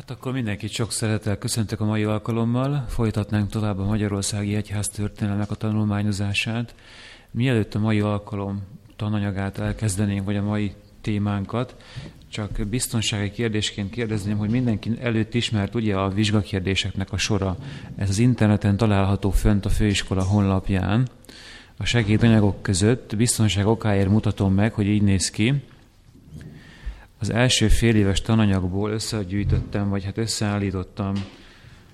Hát akkor mindenkit sok szeretettel köszöntök a mai alkalommal. Folytatnánk tovább a Magyarországi Egyház történelmek a tanulmányozását. Mielőtt a mai alkalom tananyagát elkezdenénk, vagy a mai témánkat, csak biztonsági kérdésként kérdezném, hogy mindenki előtt ismert ugye a vizsgakérdéseknek a sora. Ez az interneten található fönt a főiskola honlapján. A segédanyagok között biztonság okáért mutatom meg, hogy így néz ki. Az első fél éves tananyagból összegyűjtöttem, vagy hát összeállítottam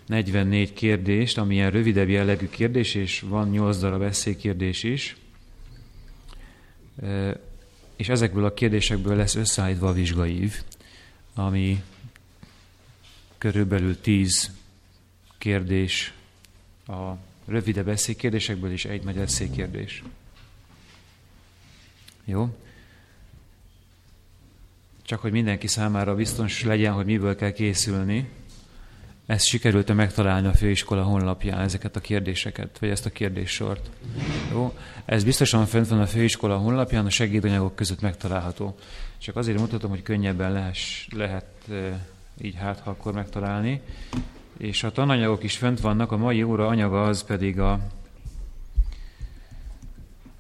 44 kérdést, ami ilyen rövidebb jellegű kérdés, és van 8 darab eszélykérdés is. És ezekből a kérdésekből lesz összeállítva a vizsgaív, ami körülbelül 10 kérdés a rövidebb eszélykérdésekből is egy nagy eszélykérdés. Jó? Csak hogy mindenki számára biztos legyen, hogy miből kell készülni. Ezt sikerült megtalálni a főiskola honlapján, ezeket a kérdéseket, vagy ezt a kérdéssort. Jó? Ez biztosan fent van a főiskola honlapján, a segédanyagok között megtalálható. Csak azért mutatom, hogy könnyebben lehess, lehet e, így hát, ha akkor megtalálni. És a tananyagok is fent vannak, a mai óra anyaga az pedig a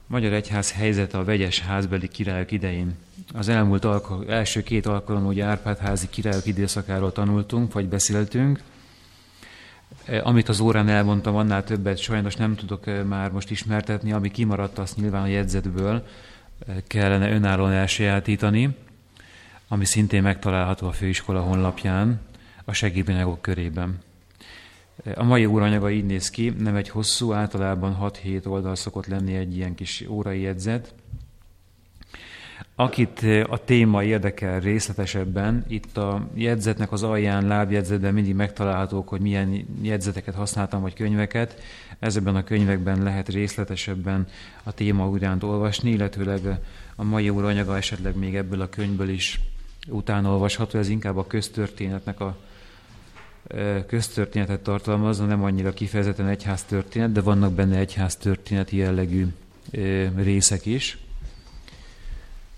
Magyar Egyház helyzete a vegyes házbeli királyok idején. Az elmúlt alkal- első két alkalom ugye Árpád-házi királyok időszakáról tanultunk, vagy beszéltünk. E, amit az órán elmondtam, annál többet sajnos nem tudok e, már most ismertetni, ami kimaradt, azt nyilván a jegyzetből e, kellene önállóan elsajátítani, ami szintén megtalálható a főiskola honlapján, a segédanyagok körében. A mai óranyaga így néz ki, nem egy hosszú, általában 6-7 oldal szokott lenni egy ilyen kis órai jegyzet. Akit a téma érdekel részletesebben, itt a jegyzetnek az alján, lábjegyzetben mindig megtalálhatók, hogy milyen jegyzeteket használtam, vagy könyveket. Ezekben a könyvekben lehet részletesebben a téma iránt olvasni, illetőleg a mai óranyaga esetleg még ebből a könyvből is utána olvasható. Ez inkább a köztörténetnek a köztörténetet tartalmazza, nem annyira kifejezetten egyház történet, de vannak benne egyház történeti jellegű részek is.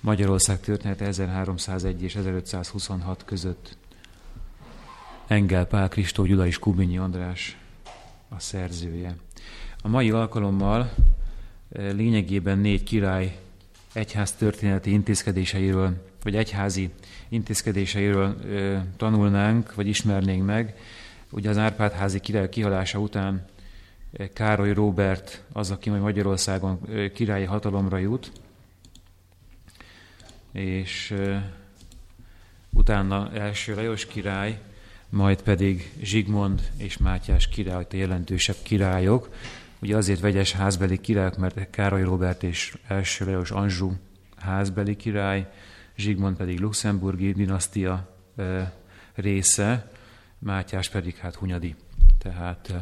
Magyarország története 1301 és 1526 között Engel Pál Kristó Gyula és Kubinyi András a szerzője. A mai alkalommal lényegében négy király egyház történeti intézkedéseiről, vagy egyházi intézkedéseiről tanulnánk, vagy ismernénk meg. Ugye az Árpád-házi király kihalása után Károly Róbert az, aki majd Magyarországon királyi hatalomra jut, és utána első Lajos király, majd pedig Zsigmond és Mátyás király, a jelentősebb királyok. Ugye azért vegyes házbeli királyok, mert Károly Róbert és első Lajos Anzsú házbeli király, Zsigmond pedig luxemburgi dinasztia része, Mátyás pedig hát Hunyadi. Tehát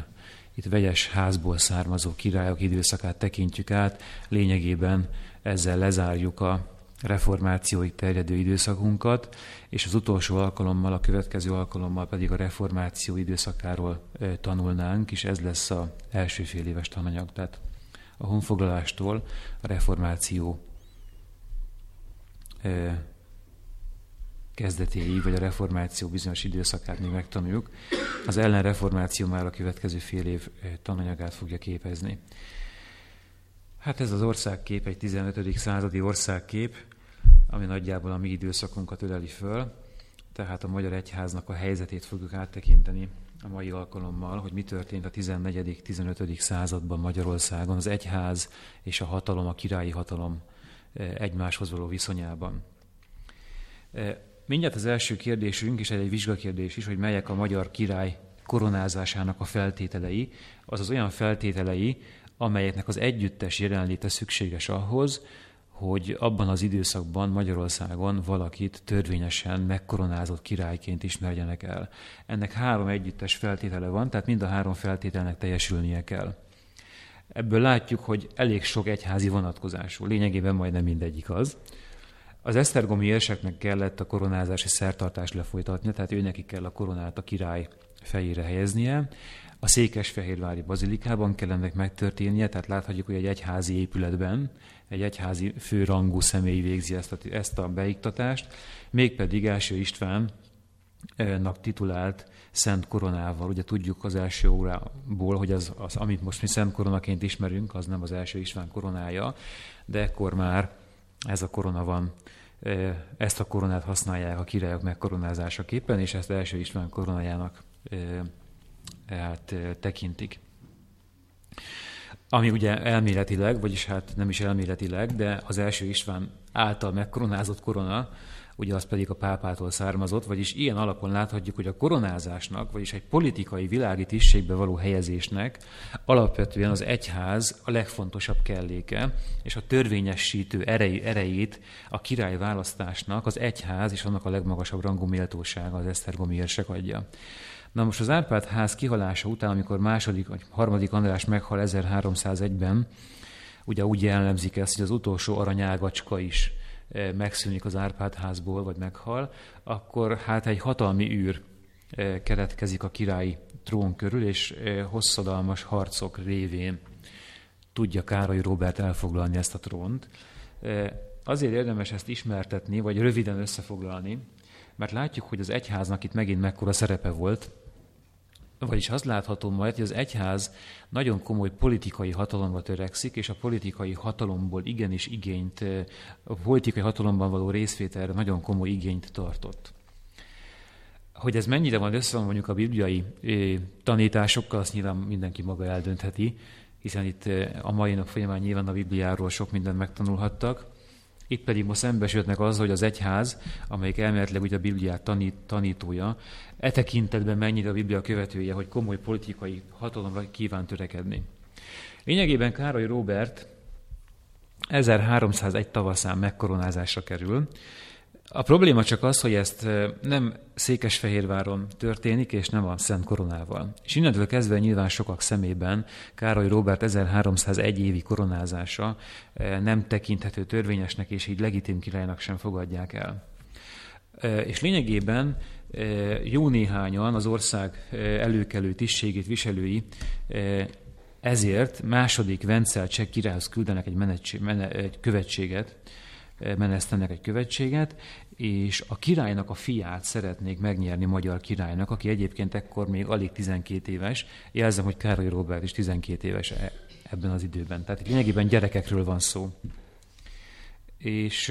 itt vegyes házból származó királyok időszakát tekintjük át, lényegében ezzel lezárjuk a reformációig terjedő időszakunkat, és az utolsó alkalommal, a következő alkalommal pedig a reformáció időszakáról tanulnánk, és ez lesz az első fél éves tananyag. Tehát a honfoglalástól a reformáció kezdetéig, vagy a reformáció bizonyos időszakát még megtanuljuk. Az ellenreformáció már a következő fél év tananyagát fogja képezni. Hát ez az országkép egy 15. századi országkép, ami nagyjából a mi időszakunkat öleli föl, tehát a Magyar Egyháznak a helyzetét fogjuk áttekinteni a mai alkalommal, hogy mi történt a 14.-15. században Magyarországon, az egyház és a hatalom, a királyi hatalom egymáshoz való viszonyában. Mindjárt az első kérdésünk, és egy vizsgakérdés is, hogy melyek a magyar király koronázásának a feltételei, azaz olyan feltételei, amelyeknek az együttes jelenléte szükséges ahhoz, hogy abban az időszakban Magyarországon valakit törvényesen megkoronázott királyként ismerjenek el. Ennek három együttes feltétele van, tehát mind a három feltételnek teljesülnie kell. Ebből látjuk, hogy elég sok egyházi vonatkozású, lényegében majdnem mindegyik az. Az esztergomi érseknek kellett a koronázási szertartást lefolytatnia, tehát őnek kell a koronát a király fejére helyeznie. A Székesfehérvári bazilikában kell ennek megtörténnie, tehát láthatjuk, hogy egy egyházi épületben egy egyházi főrangú személy végzi ezt a, ezt a beiktatást, mégpedig első István titulált Szent Koronával. Ugye tudjuk az első órából, hogy az, az, amit most mi Szent Koronaként ismerünk, az nem az első István koronája, de ekkor már ez a korona van, ezt a koronát használják a királyok megkoronázásaképpen, és ezt első István koronájának hát, tekintik. Ami ugye elméletileg, vagyis hát nem is elméletileg, de az első István által megkoronázott korona, ugye az pedig a pápától származott, vagyis ilyen alapon láthatjuk, hogy a koronázásnak, vagyis egy politikai világi tisztségbe való helyezésnek alapvetően az egyház a legfontosabb kelléke, és a törvényesítő erei, erejét a király választásnak az egyház és annak a legmagasabb rangú méltósága az Esztergomi érsek adja. Na most az Árpád ház kihalása után, amikor második vagy harmadik András meghal 1301-ben, ugye úgy jellemzik ezt, hogy az utolsó aranyágacska is eh, megszűnik az Árpád házból, vagy meghal, akkor hát egy hatalmi űr eh, keretkezik a királyi trón körül, és eh, hosszadalmas harcok révén tudja Károly Róbert elfoglalni ezt a trónt. Azért érdemes ezt ismertetni, vagy röviden összefoglalni, mert látjuk, hogy az egyháznak itt megint mekkora szerepe volt, vagyis azt látható majd, hogy az egyház nagyon komoly politikai hatalomra törekszik, és a politikai hatalomból igenis igényt, a politikai hatalomban való részvételre nagyon komoly igényt tartott. Hogy ez mennyire van össze mondjuk a bibliai tanításokkal, azt nyilván mindenki maga eldöntheti, hiszen itt a mai nap folyamán nyilván a Bibliáról sok mindent megtanulhattak. Itt pedig most szembesültnek az, hogy az egyház, amelyik elméletileg ugye a Bibliát tanít, tanítója, e tekintetben mennyire a Biblia követője, hogy komoly politikai hatalomra kíván törekedni. Lényegében Károly Róbert 1301 tavaszán megkoronázásra kerül, a probléma csak az, hogy ezt nem Székesfehérváron történik, és nem a Szent Koronával. És innentől kezdve nyilván sokak szemében Károly Róbert 1301 évi koronázása nem tekinthető törvényesnek, és így legitim királynak sem fogadják el. És lényegében jó néhányan az ország előkelő tisztségét viselői ezért második Vencel cseh királyhoz küldenek egy, menetség, mene, egy követséget, menesztenek egy követséget, és a királynak a fiát szeretnék megnyerni magyar királynak, aki egyébként ekkor még alig 12 éves. Jelzem, hogy Károly Robert is 12 éves e- ebben az időben. Tehát lényegében gyerekekről van szó. És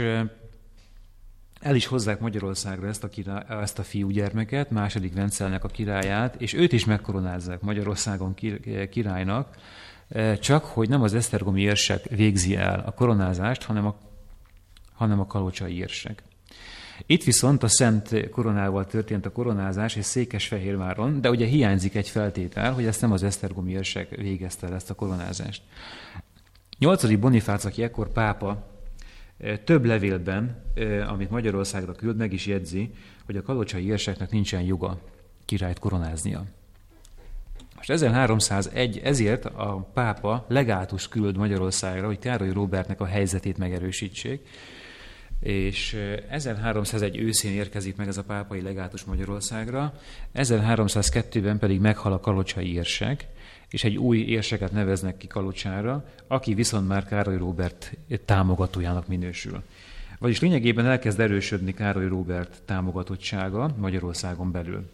el is hozzák Magyarországra ezt a, király, ezt a fiúgyermeket, második Vencelnek a királyát, és őt is megkoronázzák Magyarországon királynak, csak hogy nem az Esztergomi érsek végzi el a koronázást, hanem a hanem a kalocsai érsek. Itt viszont a Szent koronával történt a koronázás, és Székesfehérváron, de ugye hiányzik egy feltétel, hogy ezt nem az Esztergomi érsek végezte el ezt a koronázást. 8. Bonifác, aki ekkor pápa, eh, több levélben, eh, amit Magyarországra küld, meg is jegyzi, hogy a kalocsai érseknek nincsen joga királyt koronáznia. Most 1301 ezért a pápa legátus küld Magyarországra, hogy Károly Róbertnek a helyzetét megerősítsék, és 1301 őszén érkezik meg ez a pápai legátus Magyarországra, 1302-ben pedig meghal a kalocsai érsek, és egy új érseket neveznek ki Kalocsára, aki viszont már Károly Róbert támogatójának minősül. Vagyis lényegében elkezd erősödni Károly Róbert támogatottsága Magyarországon belül.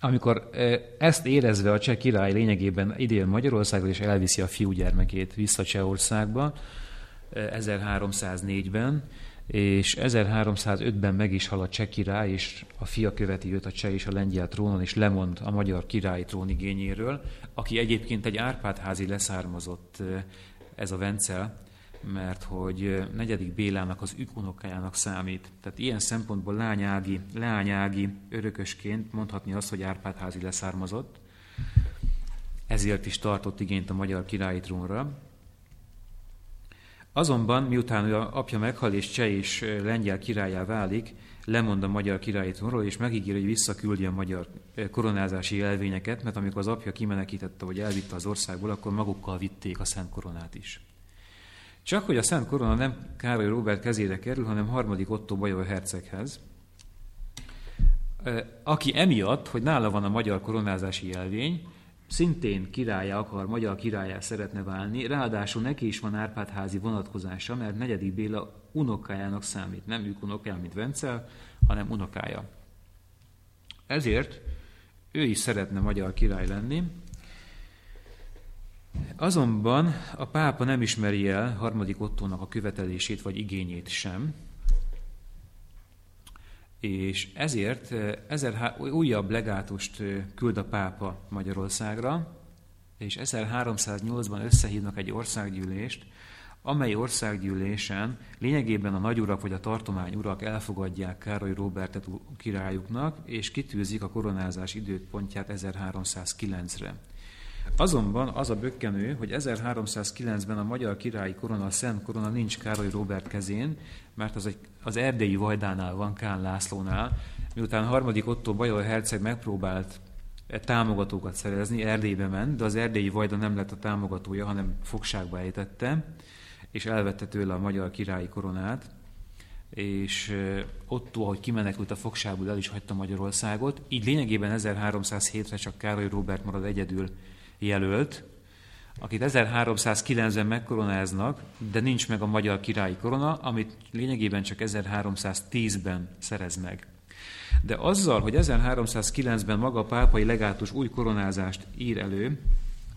Amikor ezt érezve a cseh király lényegében idén Magyarországra és elviszi a fiúgyermekét vissza Csehországba, 1304-ben, és 1305-ben meg is hal a cseh király, és a fia követi őt a cseh és a lengyel trónon, és lemond a magyar királyi trónigényéről, aki egyébként egy Árpádházi leszármazott ez a Vencel, mert hogy negyedik Bélának az ükunokájának számít. Tehát ilyen szempontból lányági, leányági örökösként mondhatni azt, hogy Árpádházi leszármazott. Ezért is tartott igényt a magyar királyi trónra. Azonban, miután ő apja meghal és cseh és lengyel királyá válik, lemond a magyar királyi trónról, és megígér, hogy visszaküldi a magyar koronázási jelvényeket, mert amikor az apja kimenekítette, vagy elvitte az országból, akkor magukkal vitték a szent koronát is. Csak hogy a szent korona nem Károly Róbert kezére kerül, hanem harmadik Otto Bajor herceghez, aki emiatt, hogy nála van a magyar koronázási jelvény, szintén királya akar, magyar királyá szeretne válni, ráadásul neki is van Árpádházi vonatkozása, mert negyedik Béla unokájának számít. Nem ők unokája, mint Vencel, hanem unokája. Ezért ő is szeretne magyar király lenni, Azonban a pápa nem ismeri el harmadik Ottónak a követelését vagy igényét sem, és ezért ezer, újabb legátust küld a pápa Magyarországra, és 1308-ban összehívnak egy országgyűlést, amely országgyűlésen lényegében a nagyurak vagy a tartomány urak elfogadják Károly Róbertet királyuknak, és kitűzik a koronázás időpontját 1309-re. Azonban az a bökkenő, hogy 1309-ben a magyar királyi korona, a Szent korona nincs Károly Róbert kezén, mert az, egy, az erdélyi Vajdánál van, Kán Lászlónál, miután harmadik Otto Bajor herceg megpróbált e támogatókat szerezni, Erdélybe ment, de az erdélyi Vajda nem lett a támogatója, hanem fogságba ejtette, és elvette tőle a magyar királyi koronát, és Otto, ahogy kimenekült a fogságból, el is hagyta Magyarországot. Így lényegében 1307-re csak Károly Róbert marad egyedül jelölt, akit 1309-ben megkoronáznak, de nincs meg a magyar királyi korona, amit lényegében csak 1310-ben szerez meg. De azzal, hogy 1309-ben maga a pápai legátus új koronázást ír elő,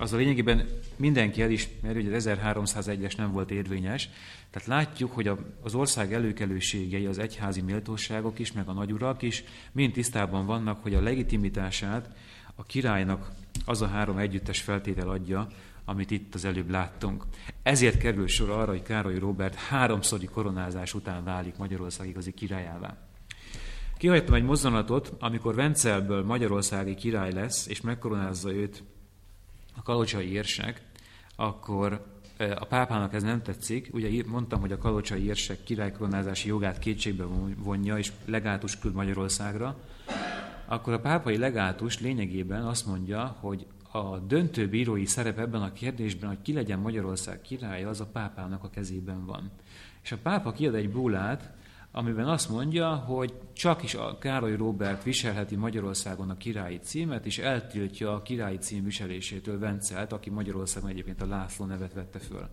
az a lényegében mindenki elismeri, hogy az 1301-es nem volt érvényes. Tehát látjuk, hogy az ország előkelőségei, az egyházi méltóságok is, meg a nagyurak is mind tisztában vannak, hogy a legitimitását a királynak az a három együttes feltétel adja, amit itt az előbb láttunk. Ezért kerül sor arra, hogy Károly Róbert háromszori koronázás után válik Magyarország igazi királyává. Kihagytam egy mozzanatot, amikor Vencelből Magyarországi király lesz, és megkoronázza őt a kalocsai érsek, akkor a pápának ez nem tetszik. Ugye mondtam, hogy a kalocsai érsek királykoronázási jogát kétségbe vonja, és legátus küld Magyarországra akkor a pápai legátus lényegében azt mondja, hogy a döntő bírói szerep ebben a kérdésben, hogy ki legyen Magyarország királya, az a pápának a kezében van. És a pápa kiad egy búlát, amiben azt mondja, hogy csak is a Károly Róbert viselheti Magyarországon a királyi címet, és eltiltja a királyi cím viselésétől Vencelt, aki Magyarországon egyébként a László nevet vette föl.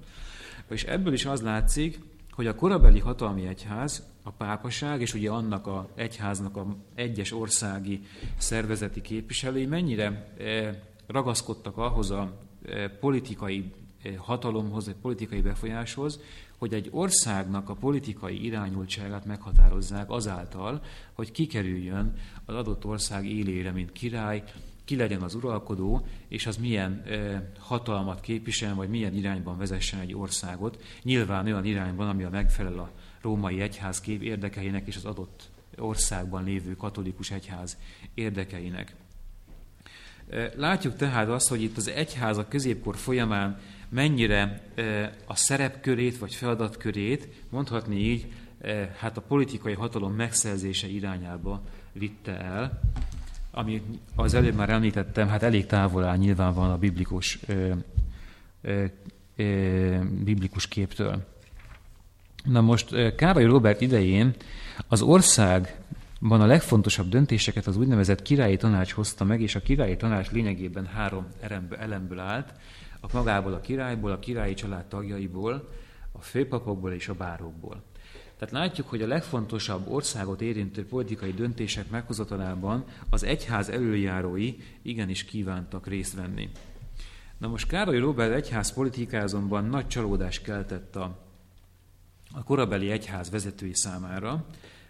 És ebből is az látszik, hogy a korabeli hatalmi egyház, a pápaság, és ugye annak a egyháznak a egyes országi szervezeti képviselői mennyire eh, ragaszkodtak ahhoz a eh, politikai eh, hatalomhoz, egy politikai befolyáshoz, hogy egy országnak a politikai irányultságát meghatározzák azáltal, hogy kikerüljön az adott ország élére, mint király, ki legyen az uralkodó, és az milyen e, hatalmat képvisel, vagy milyen irányban vezessen egy országot. Nyilván olyan irányban, ami a megfelel a római egyház kép érdekeinek és az adott országban lévő katolikus egyház érdekeinek. Látjuk tehát azt, hogy itt az egyház a középkor folyamán mennyire a szerepkörét vagy feladatkörét, mondhatni így, hát a politikai hatalom megszerzése irányába vitte el, ami az előbb már említettem, hát elég távol áll nyilvánvalóan a biblikus, ö, ö, ö, biblikus képtől. Na most Károly Robert idején az országban a legfontosabb döntéseket az úgynevezett királyi tanács hozta meg, és a királyi tanács lényegében három elemből állt, a magából a királyból, a királyi család tagjaiból, a főpapokból és a bárokból. Tehát látjuk, hogy a legfontosabb országot érintő politikai döntések meghozatalában az egyház előjárói igenis kívántak részt venni. Na most Károly Robert egyház politikázomban nagy csalódást keltett a, a korabeli egyház vezetői számára,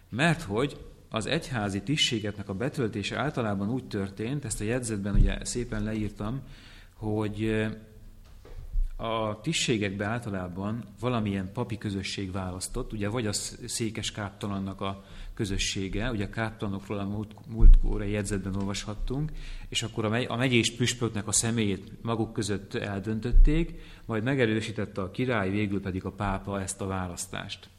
mert hogy az egyházi tisztségeknek a betöltése általában úgy történt, ezt a jegyzetben ugye szépen leírtam, hogy a tisztségekbe általában valamilyen papi közösség választott, ugye vagy a székes káptalannak a közössége, ugye a káptalanokról a múlt, múltkórai jegyzetben olvashattunk, és akkor a, a megyés püspöknek a személyét maguk között eldöntötték, majd megerősítette a király, végül pedig a pápa ezt a választást.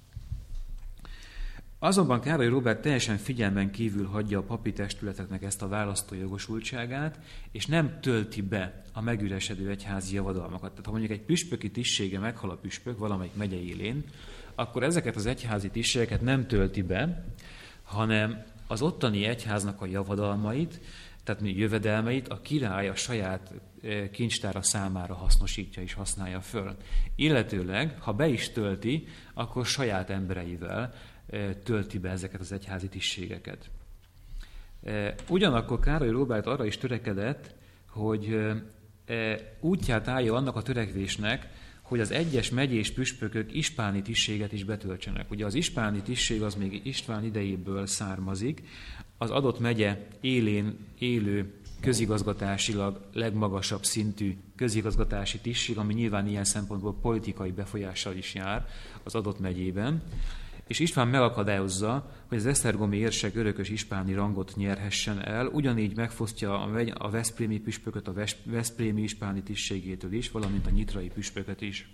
Azonban Károly Robert teljesen figyelmen kívül hagyja a papi testületeknek ezt a választójogosultságát, és nem tölti be a megüresedő egyházi javadalmakat. Tehát ha mondjuk egy püspöki tisztsége meghal a püspök valamelyik megye élén, akkor ezeket az egyházi tisztségeket nem tölti be, hanem az ottani egyháznak a javadalmait, tehát jövedelmeit a király a saját eh, kincstára számára hasznosítja és használja föl. Illetőleg, ha be is tölti, akkor saját embereivel tölti be ezeket az egyházi tisztségeket. Ugyanakkor Károly Róbert arra is törekedett, hogy útját állja annak a törekvésnek, hogy az egyes megyés püspökök ispáni tisztséget is betöltsenek. Ugye az ispáni tisztség az még István idejéből származik, az adott megye élén élő közigazgatásilag legmagasabb szintű közigazgatási tisztség, ami nyilván ilyen szempontból politikai befolyással is jár az adott megyében, és István megakadályozza, hogy az Esztergomi érsek örökös ispáni rangot nyerhessen el, ugyanígy megfosztja a Veszprémi püspököt a Veszprémi ispáni tisztségétől is, valamint a nyitrai püspököt is.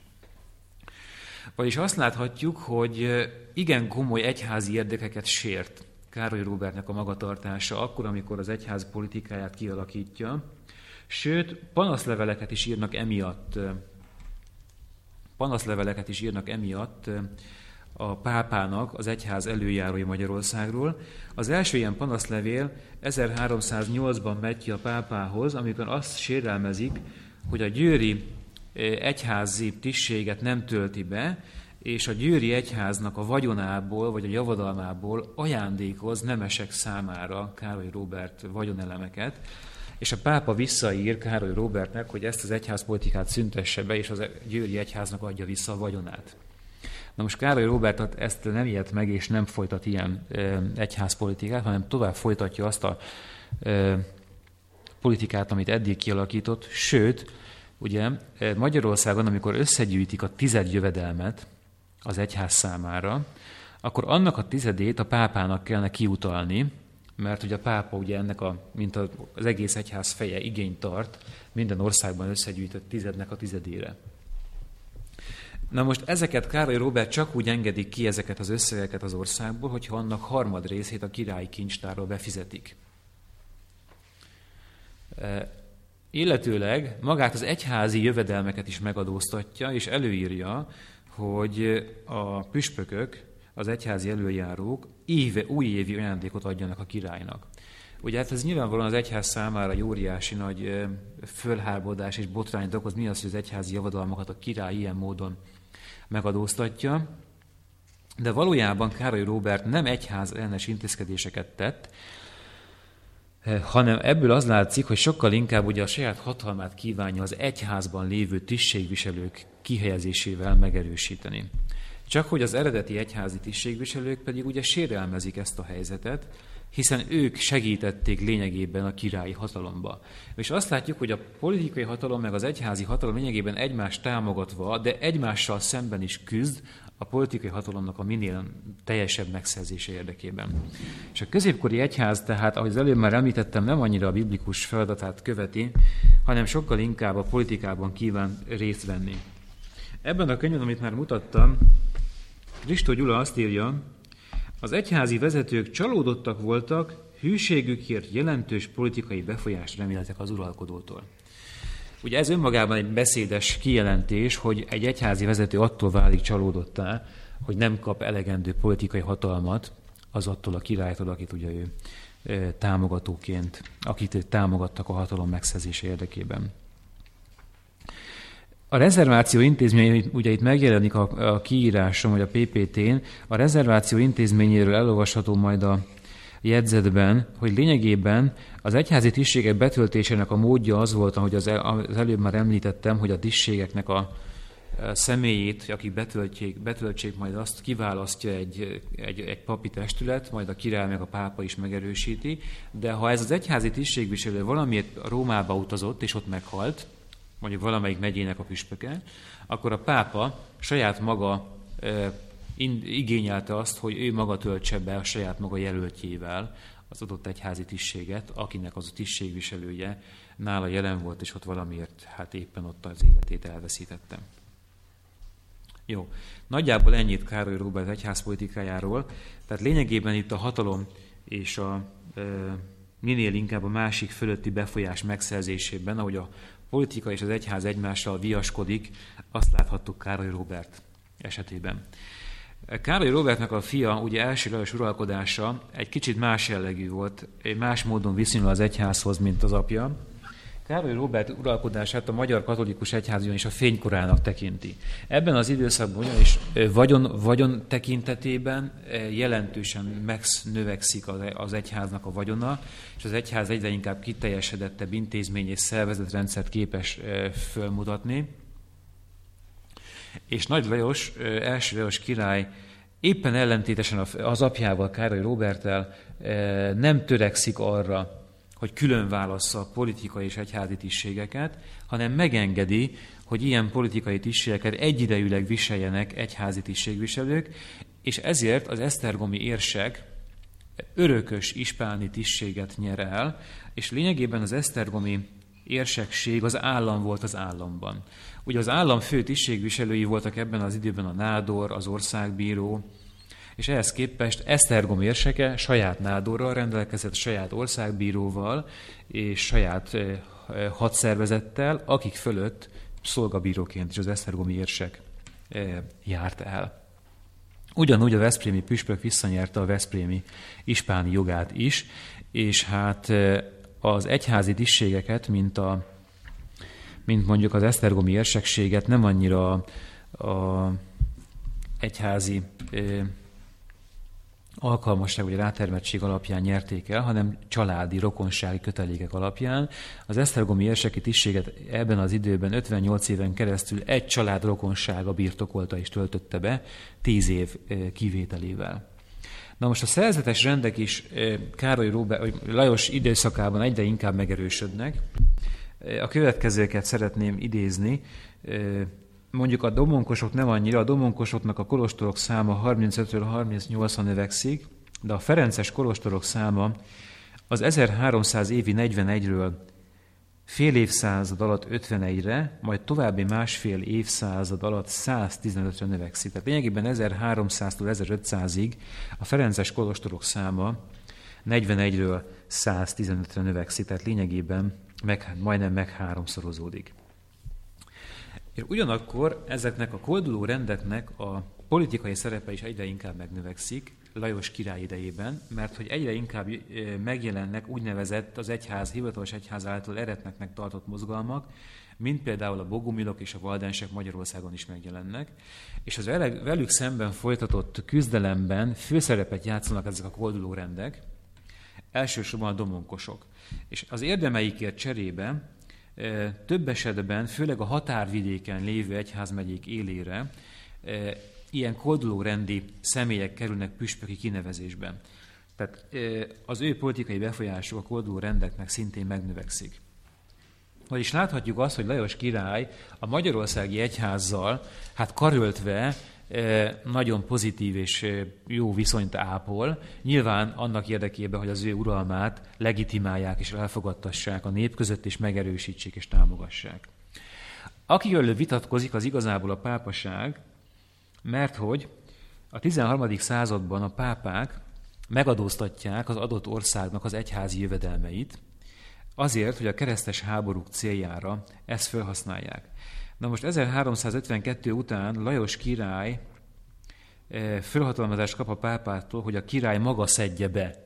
Vagyis azt láthatjuk, hogy igen komoly egyházi érdekeket sért Károly Róbertnek a magatartása akkor, amikor az egyház politikáját kialakítja, sőt, panaszleveleket is írnak emiatt, panaszleveleket is írnak emiatt a pápának az egyház előjárói Magyarországról. Az első ilyen panaszlevél 1308-ban megy ki a pápához, amikor azt sérelmezik, hogy a győri egyházi tisztséget nem tölti be, és a győri egyháznak a vagyonából, vagy a javadalmából ajándékoz nemesek számára Károly Róbert vagyonelemeket, és a pápa visszaír Károly Robertnek, hogy ezt az egyházpolitikát szüntesse be, és az győri egyháznak adja vissza a vagyonát. Na most Károly Robert ezt nem ilyet meg, és nem folytat ilyen egyházpolitikát, hanem tovább folytatja azt a politikát, amit eddig kialakított, sőt, ugye Magyarországon, amikor összegyűjtik a tized jövedelmet az egyház számára, akkor annak a tizedét a pápának kellene kiutalni, mert ugye a pápa ugye ennek, a, mint az egész egyház feje igényt tart minden országban összegyűjtött tizednek a tizedére. Na most ezeket Károly Robert csak úgy engedik ki ezeket az összegeket az országból, hogyha annak harmad részét a királyi kincstárról befizetik. E, illetőleg magát az egyházi jövedelmeket is megadóztatja, és előírja, hogy a püspökök, az egyházi előjárók éve, újévi ajándékot adjanak a királynak. Ugye hát ez nyilvánvalóan az egyház számára egy óriási nagy fölhábodás és botrányt okoz, mi az, hogy az egyházi javadalmakat a király ilyen módon megadóztatja, de valójában Károly Róbert nem egyház ellenes intézkedéseket tett, eh, hanem ebből az látszik, hogy sokkal inkább ugye a saját hatalmát kívánja az egyházban lévő tisztségviselők kihelyezésével megerősíteni. Csak hogy az eredeti egyházi tisztségviselők pedig ugye sérelmezik ezt a helyzetet, hiszen ők segítették lényegében a királyi hatalomba. És azt látjuk, hogy a politikai hatalom meg az egyházi hatalom lényegében egymást támogatva, de egymással szemben is küzd a politikai hatalomnak a minél teljesebb megszerzése érdekében. És a középkori egyház tehát, ahogy az előbb már említettem, nem annyira a biblikus feladatát követi, hanem sokkal inkább a politikában kíván részt venni. Ebben a könyvben, amit már mutattam, Kristó Gyula azt írja, az egyházi vezetők csalódottak voltak, hűségükért jelentős politikai befolyást reméltek az uralkodótól. Ugye ez önmagában egy beszédes kijelentés, hogy egy egyházi vezető attól válik csalódottá, hogy nem kap elegendő politikai hatalmat az attól a királytól, akit ugye ő támogatóként, akit támogattak a hatalom megszerzése érdekében. A rezerváció intézmény, ugye itt megjelenik a, a kiírásom, vagy a PPT-n, a rezerváció intézményéről elolvasható majd a jegyzetben, hogy lényegében az egyházi tisztségek betöltésének a módja az volt, ahogy az, az előbb már említettem, hogy a tisztségeknek a, személyét, akik betöltjék, betöltsék, majd azt kiválasztja egy, egy, egy papi testület, majd a király meg a pápa is megerősíti, de ha ez az egyházi tisztségviselő valamiért Rómába utazott, és ott meghalt, mondjuk valamelyik megyének a püspöke, akkor a pápa saját maga e, igényelte azt, hogy ő maga töltse be a saját maga jelöltjével az adott egyházi tisztséget, akinek az a tisztségviselője nála jelen volt, és ott valamiért hát éppen ott az életét elveszítette. Jó, nagyjából ennyit Károly Róbert egyházpolitikájáról, tehát lényegében itt a hatalom és a e, minél inkább a másik fölötti befolyás megszerzésében, ahogy a politika és az egyház egymással viaskodik, azt láthattuk Károly Robert esetében. Károly Robertnek a fia, ugye első Lajos uralkodása egy kicsit más jellegű volt, egy más módon viszonyul az egyházhoz, mint az apja, Károly Róbert uralkodását a magyar katolikus egyház is a fénykorának tekinti. Ebben az időszakban ugyanis vagyon, vagyon tekintetében jelentősen megnövekszik az egyháznak a vagyona, és az egyház egyre inkább kiteljesedettebb intézmény és szervezetrendszert képes fölmutatni. És Nagy Lajos, első Lajos király éppen ellentétesen az apjával, Károly Róbertel nem törekszik arra, hogy külön válassza a politikai és egyházi tisztségeket, hanem megengedi, hogy ilyen politikai tisztségeket egyidejűleg viseljenek egyházi tisztségviselők, és ezért az esztergomi érsek örökös ispáni tisztséget nyer el, és lényegében az esztergomi érsekség az állam volt az államban. Ugye az állam fő tisztségviselői voltak ebben az időben a nádor, az országbíró, és ehhez képest Esztergom érseke saját nádorral rendelkezett, saját országbíróval és saját hadszervezettel, akik fölött szolgabíróként is az Esztergomi érsek járt el. Ugyanúgy a Veszprémi püspök visszanyerte a Veszprémi ispáni jogát is, és hát az egyházi tisztségeket, mint, a, mint mondjuk az Esztergomi érsekséget nem annyira a, a egyházi alkalmasság vagy rátermettség alapján nyerték el, hanem családi, rokonsági kötelékek alapján. Az esztergomi érseki tisztséget ebben az időben 58 éven keresztül egy család rokonsága birtokolta és töltötte be, 10 év kivételével. Na most a szerzetes rendek is Károly Róbe, Lajos időszakában egyre inkább megerősödnek. A következőket szeretném idézni mondjuk a domonkosok nem annyira, a domonkosoknak a kolostorok száma 35-ről 38-ra növekszik, de a Ferences kolostorok száma az 1300 évi 41-ről fél évszázad alatt 51-re, majd további másfél évszázad alatt 115-re növekszik. Tehát lényegében 1300-tól 1500-ig a Ferences kolostorok száma 41-ről 115-re növekszik, tehát lényegében meg, majdnem meg háromszorozódik. És ugyanakkor ezeknek a kolduló rendeknek a politikai szerepe is egyre inkább megnövekszik Lajos király idejében, mert hogy egyre inkább megjelennek úgynevezett az egyház, hivatalos egyház által eretneknek tartott mozgalmak, mint például a bogumilok és a valdensek Magyarországon is megjelennek, és az velük szemben folytatott küzdelemben főszerepet játszanak ezek a kolduló rendek, elsősorban a domonkosok. És az érdemeikért cserébe több esetben, főleg a határvidéken lévő egyházmegyék élére ilyen rendi személyek kerülnek püspöki kinevezésben. Tehát az ő politikai befolyásuk a kolduló rendeknek szintén megnövekszik. Vagyis láthatjuk azt, hogy Lajos király a magyarországi egyházzal, hát karöltve nagyon pozitív és jó viszonyt ápol, nyilván annak érdekében, hogy az ő uralmát legitimálják és elfogadtassák a nép között, és megerősítsék és támogassák. Akiről vitatkozik, az igazából a pápaság, mert hogy a 13. században a pápák megadóztatják az adott országnak az egyházi jövedelmeit, azért, hogy a keresztes háborúk céljára ezt felhasználják. Na most 1352 után Lajos király eh, fölhatalmazást kap a pápától, hogy a király maga szedje be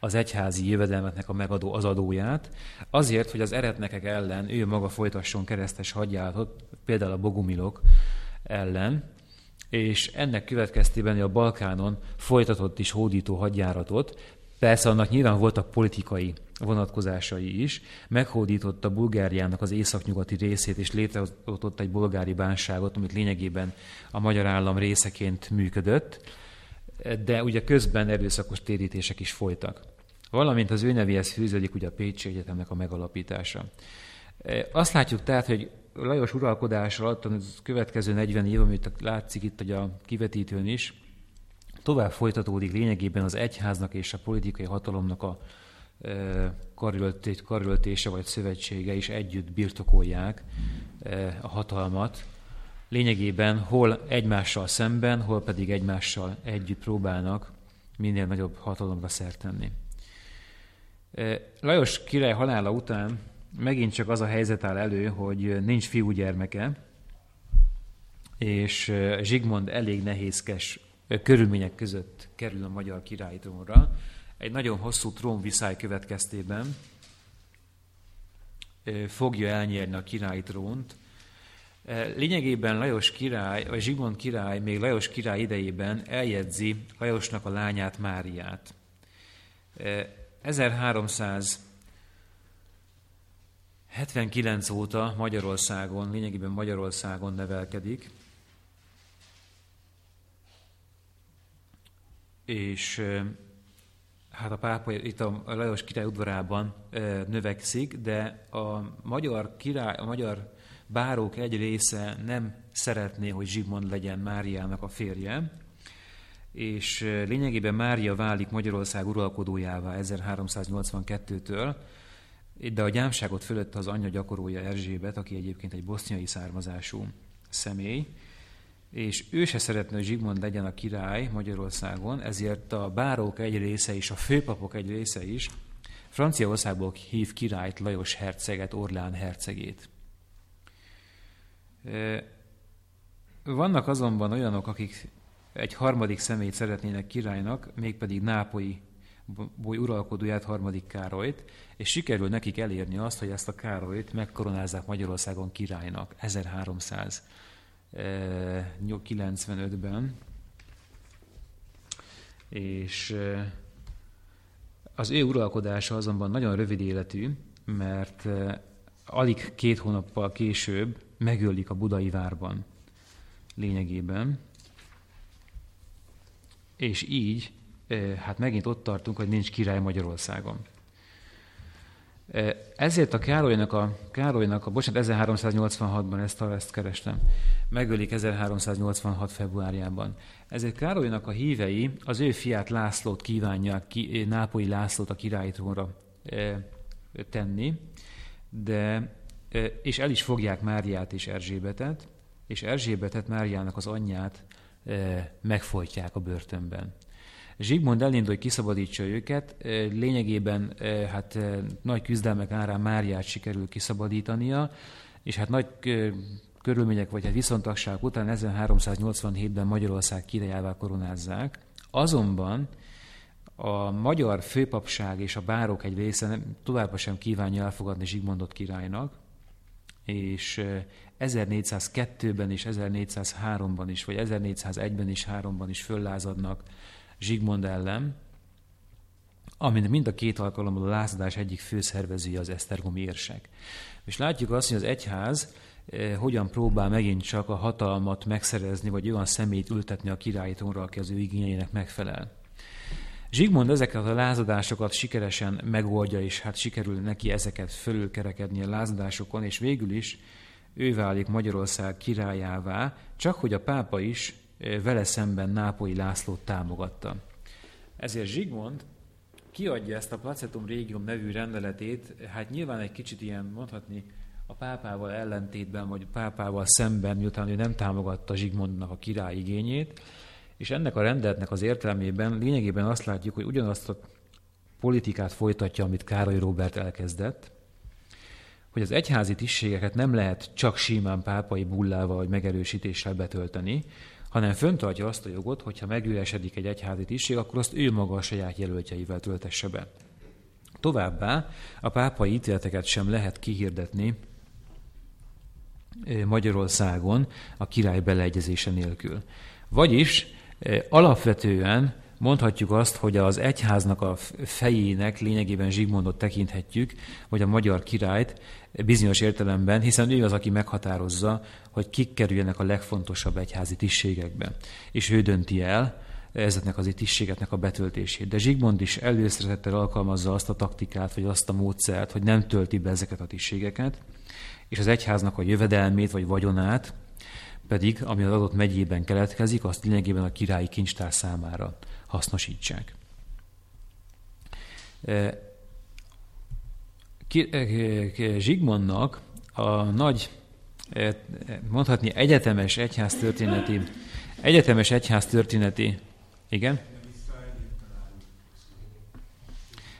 az egyházi jövedelmeknek a megadó az adóját, azért, hogy az eretnekek ellen ő maga folytasson keresztes hadjáratot, például a bogumilok ellen, és ennek következtében a Balkánon folytatott is hódító hadjáratot, Persze annak nyilván voltak politikai vonatkozásai is. Meghódította Bulgáriának az északnyugati részét, és létrehozott egy bolgári bánságot, amit lényegében a magyar állam részeként működött, de ugye közben erőszakos térítések is folytak. Valamint az ő nevéhez fűződik ugye a Pécsi Egyetemnek a megalapítása. Azt látjuk tehát, hogy Lajos uralkodása alatt a következő 40 év, amit látszik itt a kivetítőn is, tovább folytatódik lényegében az egyháznak és a politikai hatalomnak a karöltése vagy szövetsége is együtt birtokolják a hatalmat. Lényegében hol egymással szemben, hol pedig egymással együtt próbálnak minél nagyobb hatalomra szert tenni. Lajos király halála után megint csak az a helyzet áll elő, hogy nincs fiúgyermeke, és Zsigmond elég nehézkes körülmények között kerül a magyar trónra. Egy nagyon hosszú trónviszály következtében fogja elnyerni a királyi trónt. Lényegében Lajos király, vagy Zsigmond király még Lajos király idejében eljegyzi Lajosnak a lányát Máriát. 1379 óta Magyarországon, lényegében Magyarországon nevelkedik, és hát a pápa itt a Lajos király udvarában növekszik, de a magyar, király, a magyar bárók egy része nem szeretné, hogy Zsigmond legyen Máriának a férje, és lényegében Mária válik Magyarország uralkodójává 1382-től, de a gyámságot fölött az anyja gyakorolja Erzsébet, aki egyébként egy boszniai származású személy, és ő se szeretne, hogy Zsigmond legyen a király Magyarországon, ezért a bárók egy része és a főpapok egy része is Franciaországból hív királyt Lajos herceget, Orlán hercegét. Vannak azonban olyanok, akik egy harmadik személyt szeretnének királynak, mégpedig Nápolyi boly uralkodóját, harmadik Károlyt, és sikerül nekik elérni azt, hogy ezt a Károlyt megkoronázzák Magyarországon királynak 1395-ben. És az ő uralkodása azonban nagyon rövid életű, mert alig két hónappal később megölik a budai várban lényegében. És így, hát megint ott tartunk, hogy nincs király Magyarországon. Ezért a Károlynak a, Károlynak a bocsánat, 1386-ban ezt, ezt kerestem, megölik 1386. februárjában. Ezért Károlynak a hívei az ő fiát Lászlót kívánják, ki, Nápolyi Lászlót a királyi trónra tenni, de és el is fogják Máriát és Erzsébetet, és Erzsébetet, Máriának az anyját megfojtják a börtönben. Zsigmond elindul, hogy kiszabadítsa őket, lényegében hát nagy küzdelmek árán Máriát sikerül kiszabadítania, és hát nagy körülmények vagy hát viszontagság után 1387-ben Magyarország királyává koronázzák. Azonban a magyar főpapság és a bárok egy része továbbá sem kívánja elfogadni Zsigmondot királynak, és 1402-ben és 1403-ban is, vagy 1401-ben is, 3-ban is föllázadnak Zsigmond ellen, amin mind a két alkalommal a lázadás egyik főszervezője az Esztergomi érsek. És látjuk azt, hogy az egyház hogyan próbál megint csak a hatalmat megszerezni, vagy olyan szemét ültetni a királyi trónra, aki az ő igényeinek megfelel. Zsigmond ezeket a lázadásokat sikeresen megoldja, és hát sikerül neki ezeket fölülkerekedni a lázadásokon, és végül is ő válik Magyarország királyává, csak hogy a pápa is eh, vele szemben Nápolyi Lászlót támogatta. Ezért Zsigmond kiadja ezt a Placetum Régium nevű rendeletét, hát nyilván egy kicsit ilyen mondhatni a pápával ellentétben, vagy pápával szemben, miután ő nem támogatta Zsigmondnak a király igényét, és ennek a rendeletnek az értelmében lényegében azt látjuk, hogy ugyanazt a politikát folytatja, amit Károly Róbert elkezdett, hogy az egyházi tisztségeket nem lehet csak simán pápai bullával vagy megerősítéssel betölteni, hanem föntartja azt a jogot, hogyha megüresedik egy egyházi tisztség, akkor azt ő maga a saját jelöltjeivel töltesse be. Továbbá a pápai ítéleteket sem lehet kihirdetni Magyarországon a király beleegyezése nélkül. Vagyis Alapvetően mondhatjuk azt, hogy az egyháznak a fejének lényegében Zsigmondot tekinthetjük, vagy a magyar királyt bizonyos értelemben, hiszen ő az, aki meghatározza, hogy kik kerüljenek a legfontosabb egyházi tisztségekbe. És ő dönti el ezeknek az tisztségeknek a betöltését. De Zsigmond is előszeretettel alkalmazza azt a taktikát, vagy azt a módszert, hogy nem tölti be ezeket a tisztségeket, és az egyháznak a jövedelmét vagy vagyonát pedig, ami az adott megyében keletkezik, azt lényegében a királyi kincstár számára hasznosítsák. Zsigmondnak a nagy, mondhatni egyetemes egyháztörténeti, egyetemes egyháztörténeti, igen?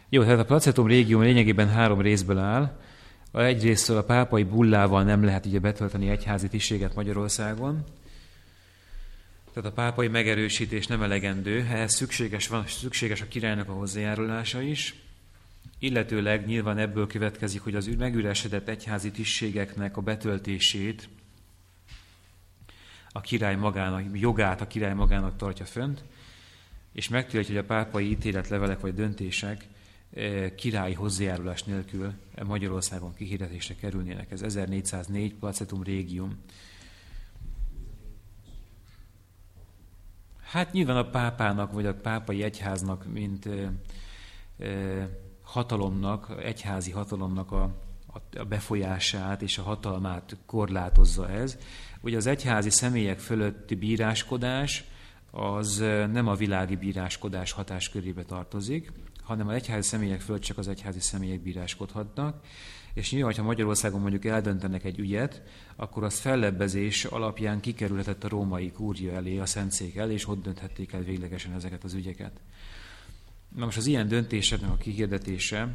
Jó, tehát a placetum régió lényegében három részből áll. Egyrésztől a pápai bullával nem lehet ugye betölteni egyházi tisztséget Magyarországon, tehát a pápai megerősítés nem elegendő, ehhez szükséges, van, szükséges a királynak a hozzájárulása is, illetőleg nyilván ebből következik, hogy az megüresedett egyházi tisztségeknek a betöltését a király magának, jogát a király magának tartja fönt, és megtiltja, hogy a pápai ítéletlevelek vagy döntések eh, királyi hozzájárulás nélkül Magyarországon kihirdetésre kerülnének. Ez 1404 Placetum Régium. Hát nyilván a pápának, vagy a pápai egyháznak, mint ö, ö, hatalomnak, egyházi hatalomnak a, a befolyását és a hatalmát korlátozza ez. Ugye az egyházi személyek fölötti bíráskodás az nem a világi bíráskodás hatáskörébe tartozik, hanem az egyházi személyek fölött csak az egyházi személyek bíráskodhatnak, és nyilván, ha Magyarországon mondjuk eldöntenek egy ügyet, akkor az fellebbezés alapján kikerülhetett a római kúria elé, a szentszék elé, és ott dönthették el véglegesen ezeket az ügyeket. Na most az ilyen döntéseknek a kihirdetése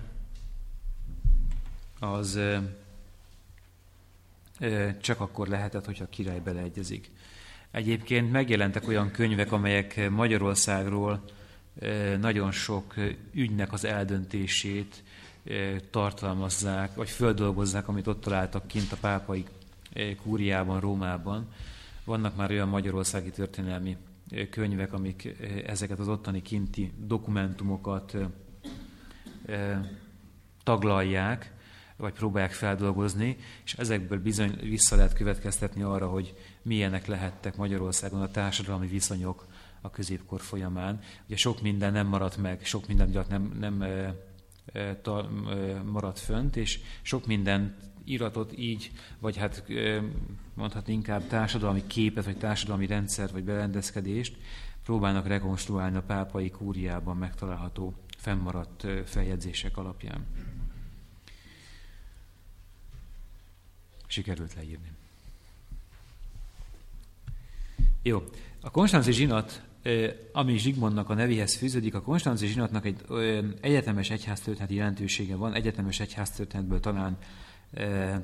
az csak akkor lehetett, hogyha a király beleegyezik. Egyébként megjelentek olyan könyvek, amelyek Magyarországról nagyon sok ügynek az eldöntését tartalmazzák, vagy földolgozzák, amit ott találtak kint a pápai kúriában, Rómában. Vannak már olyan magyarországi történelmi könyvek, amik ezeket az ottani kinti dokumentumokat taglalják, vagy próbálják feldolgozni, és ezekből bizony vissza lehet következtetni arra, hogy milyenek lehettek Magyarországon a társadalmi viszonyok a középkor folyamán. Ugye sok minden nem maradt meg, sok minden nem, nem maradt fönt, és sok minden iratot így, vagy hát mondhatni inkább társadalmi képet, vagy társadalmi rendszer, vagy berendezkedést próbálnak rekonstruálni a pápai kúriában megtalálható fennmaradt feljegyzések alapján. Sikerült leírni. Jó. A konstanzi zsinat, ami Zsigmondnak a nevéhez fűződik, a konstanzi zsinatnak egy egyetemes egyháztörténeti jelentősége van, egyetemes egyháztörténetből talán e, e,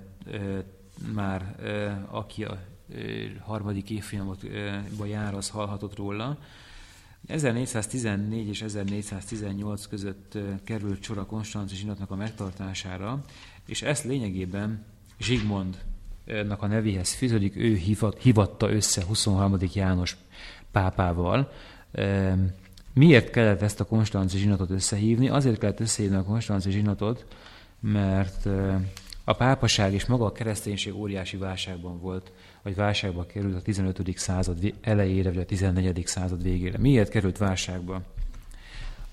már e, aki a e, harmadik évfolyamotban jár, az hallhatott róla. 1414 és 1418 között került sor a konstanzi zsinatnak a megtartására, és ezt lényegében Zsigmondnak a nevéhez fűződik, ő hivatta össze 23. János pápával. Miért kellett ezt a konstanci zsinatot összehívni? Azért kellett összehívni a konstanci zsinatot, mert a pápaság és maga a kereszténység óriási válságban volt, vagy válságba került a 15. század elejére, vagy a 14. század végére. Miért került válságba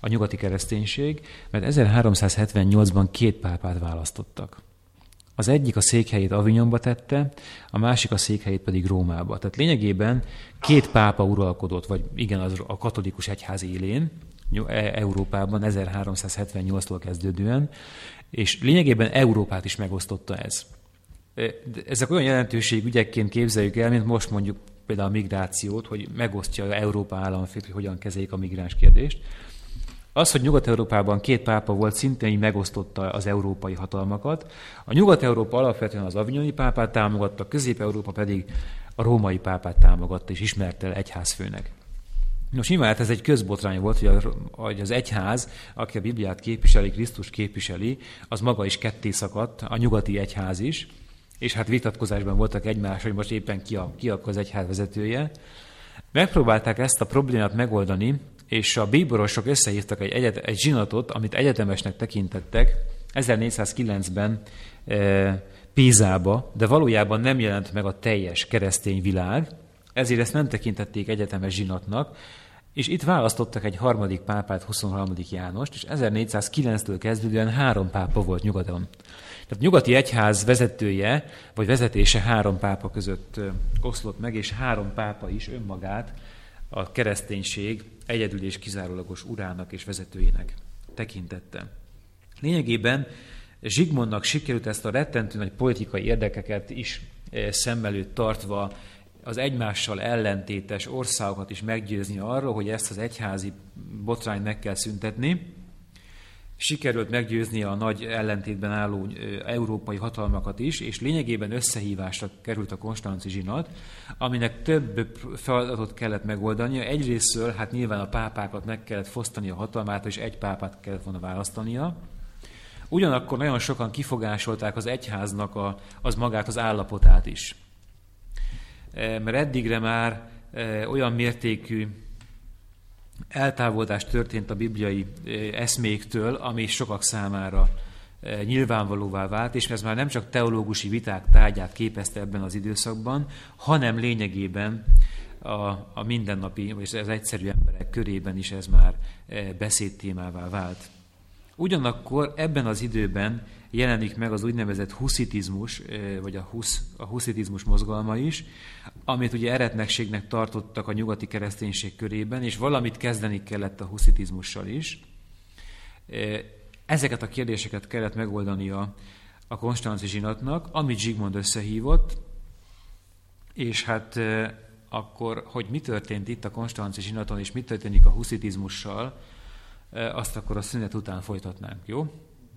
a nyugati kereszténység? Mert 1378-ban két pápát választottak. Az egyik a székhelyét Avignonba tette, a másik a székhelyét pedig Rómába. Tehát lényegében két pápa uralkodott, vagy igen, az a katolikus egyház élén, e- Európában 1378-tól kezdődően, és lényegében Európát is megosztotta ez. E, ezek olyan jelentőség ügyekként képzeljük el, mint most mondjuk például a migrációt, hogy megosztja Európa államfét, hogy hogyan kezeljék a migráns kérdést. Az, hogy Nyugat-Európában két pápa volt, szintén megosztotta az európai hatalmakat. A Nyugat-Európa alapvetően az avignoni pápát támogatta, Közép-Európa pedig a római pápát támogatta és ismerte el egyházfőnek. Nos, nyilván hát ez egy közbotrány volt, hogy az egyház, aki a Bibliát képviseli, Krisztus képviseli, az maga is ketté szakadt, a nyugati egyház is, és hát vitatkozásban voltak egymás, hogy most éppen ki, a, ki az egyház vezetője. Megpróbálták ezt a problémát megoldani, és a bíborosok összehívtak egy, egyet, egy zsinatot, amit egyetemesnek tekintettek 1409-ben e, Pízába, de valójában nem jelent meg a teljes keresztény világ, ezért ezt nem tekintették egyetemes zsinatnak, és itt választottak egy harmadik pápát, 23. Jánost, és 1409-től kezdődően három pápa volt nyugaton. Tehát nyugati egyház vezetője, vagy vezetése három pápa között oszlott meg, és három pápa is önmagát a kereszténység egyedül és kizárólagos urának és vezetőjének tekintette. Lényegében Zsigmondnak sikerült ezt a rettentő nagy politikai érdekeket is eh, szem előtt tartva az egymással ellentétes országokat is meggyőzni arról, hogy ezt az egyházi botrányt meg kell szüntetni, sikerült meggyőzni a nagy ellentétben álló európai hatalmakat is, és lényegében összehívásra került a konstanci zsinat, aminek több feladatot kellett megoldania. Egyrésztől hát nyilván a pápákat meg kellett fosztani a hatalmát, és egy pápát kellett volna választania. Ugyanakkor nagyon sokan kifogásolták az egyháznak a, az magát az állapotát is. Mert eddigre már olyan mértékű eltávolodás történt a bibliai eszméktől, ami sokak számára nyilvánvalóvá vált, és ez már nem csak teológusi viták tárgyát képezte ebben az időszakban, hanem lényegében a, a mindennapi, vagy az egyszerű emberek körében is ez már beszédtémává vált. Ugyanakkor ebben az időben jelenik meg az úgynevezett huszitizmus, vagy a, husz, a huszitizmus mozgalma is, amit ugye eretnekségnek tartottak a nyugati kereszténység körében, és valamit kezdeni kellett a huszitizmussal is. Ezeket a kérdéseket kellett megoldania a konstanci zsinatnak, amit Zsigmond összehívott, és hát akkor, hogy mi történt itt a konstanci zsinaton, és mi történik a huszitizmussal, azt akkor a szünet után folytatnánk, jó?